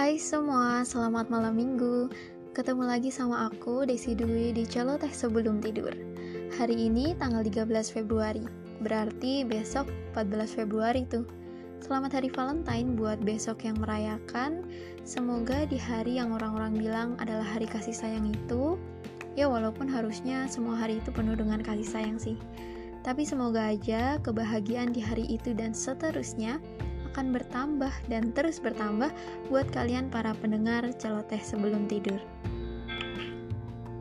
Hai semua, selamat malam minggu. Ketemu lagi sama aku, Desi Dwi, di Celoteh Sebelum Tidur. Hari ini tanggal 13 Februari, berarti besok 14 Februari tuh. Selamat Hari Valentine buat besok yang merayakan. Semoga di hari yang orang-orang bilang adalah hari kasih sayang itu, ya walaupun harusnya semua hari itu penuh dengan kasih sayang sih. Tapi semoga aja kebahagiaan di hari itu dan seterusnya akan bertambah dan terus bertambah buat kalian para pendengar celoteh sebelum tidur.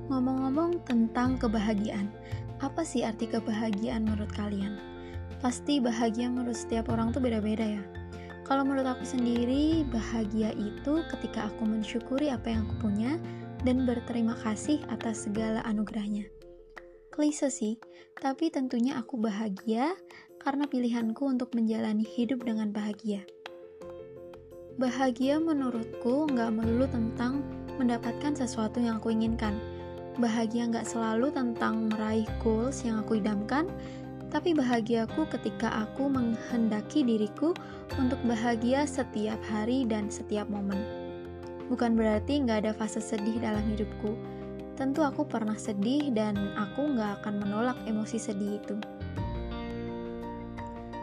Ngomong-ngomong tentang kebahagiaan, apa sih arti kebahagiaan menurut kalian? Pasti bahagia menurut setiap orang tuh beda-beda ya. Kalau menurut aku sendiri, bahagia itu ketika aku mensyukuri apa yang aku punya dan berterima kasih atas segala anugerahnya. Klise sih, tapi tentunya aku bahagia karena pilihanku untuk menjalani hidup dengan bahagia. Bahagia menurutku nggak melulu tentang mendapatkan sesuatu yang aku inginkan. Bahagia nggak selalu tentang meraih goals yang aku idamkan, tapi bahagiaku ketika aku menghendaki diriku untuk bahagia setiap hari dan setiap momen. Bukan berarti nggak ada fase sedih dalam hidupku. Tentu aku pernah sedih dan aku nggak akan menolak emosi sedih itu.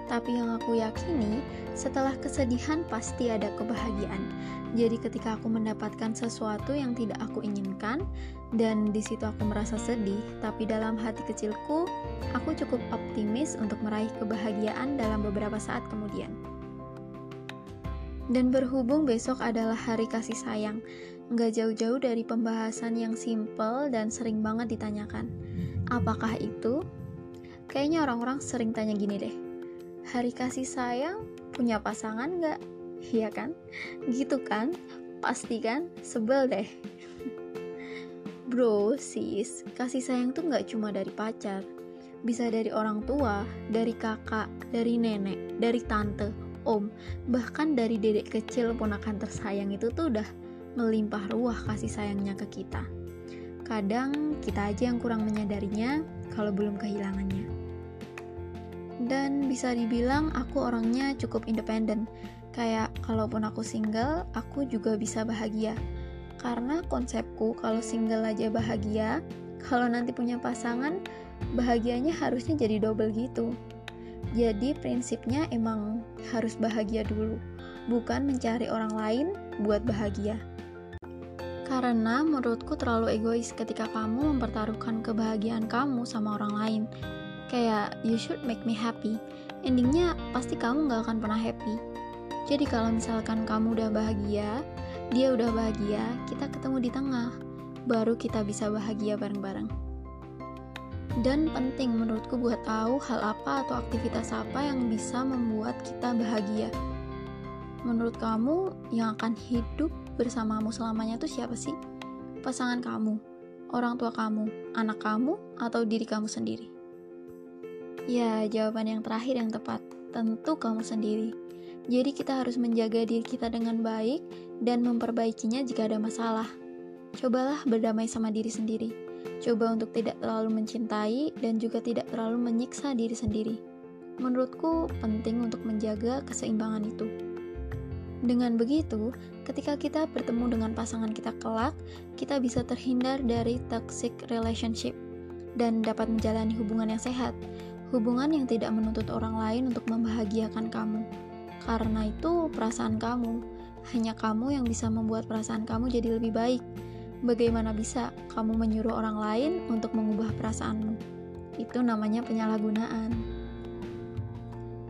Tapi yang aku yakini, setelah kesedihan pasti ada kebahagiaan. Jadi ketika aku mendapatkan sesuatu yang tidak aku inginkan dan di situ aku merasa sedih, tapi dalam hati kecilku, aku cukup optimis untuk meraih kebahagiaan dalam beberapa saat kemudian. Dan berhubung besok adalah hari kasih sayang, nggak jauh-jauh dari pembahasan yang simple dan sering banget ditanyakan. Apakah itu? Kayaknya orang-orang sering tanya gini deh, hari kasih sayang punya pasangan nggak? Iya kan? Gitu kan? Pasti kan? Sebel deh. Bro, sis, kasih sayang tuh nggak cuma dari pacar. Bisa dari orang tua, dari kakak, dari nenek, dari tante, om, bahkan dari dedek kecil ponakan tersayang itu tuh udah melimpah ruah kasih sayangnya ke kita. Kadang kita aja yang kurang menyadarinya kalau belum kehilangannya dan bisa dibilang aku orangnya cukup independen. Kayak kalaupun aku single, aku juga bisa bahagia. Karena konsepku kalau single aja bahagia, kalau nanti punya pasangan, bahagianya harusnya jadi double gitu. Jadi prinsipnya emang harus bahagia dulu, bukan mencari orang lain buat bahagia. Karena menurutku terlalu egois ketika kamu mempertaruhkan kebahagiaan kamu sama orang lain kayak you should make me happy. Endingnya pasti kamu gak akan pernah happy. Jadi kalau misalkan kamu udah bahagia dia udah bahagia kita ketemu di tengah baru kita bisa bahagia bareng-bareng. Dan penting menurutku buat tahu hal apa atau aktivitas apa yang bisa membuat kita bahagia. Menurut kamu yang akan hidup bersamamu selamanya tuh siapa sih? Pasangan kamu orang tua kamu anak kamu atau diri kamu sendiri Ya, jawaban yang terakhir yang tepat. Tentu kamu sendiri. Jadi kita harus menjaga diri kita dengan baik dan memperbaikinya jika ada masalah. Cobalah berdamai sama diri sendiri. Coba untuk tidak terlalu mencintai dan juga tidak terlalu menyiksa diri sendiri. Menurutku penting untuk menjaga keseimbangan itu. Dengan begitu, ketika kita bertemu dengan pasangan kita kelak, kita bisa terhindar dari toxic relationship dan dapat menjalani hubungan yang sehat hubungan yang tidak menuntut orang lain untuk membahagiakan kamu. Karena itu perasaan kamu, hanya kamu yang bisa membuat perasaan kamu jadi lebih baik. Bagaimana bisa kamu menyuruh orang lain untuk mengubah perasaanmu? Itu namanya penyalahgunaan.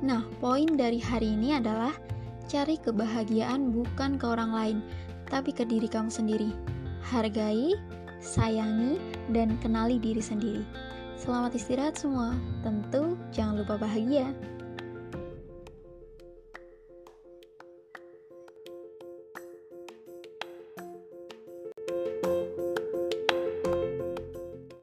Nah, poin dari hari ini adalah cari kebahagiaan bukan ke orang lain, tapi ke diri kamu sendiri. Hargai, sayangi, dan kenali diri sendiri. Selamat istirahat semua. Tentu jangan lupa bahagia.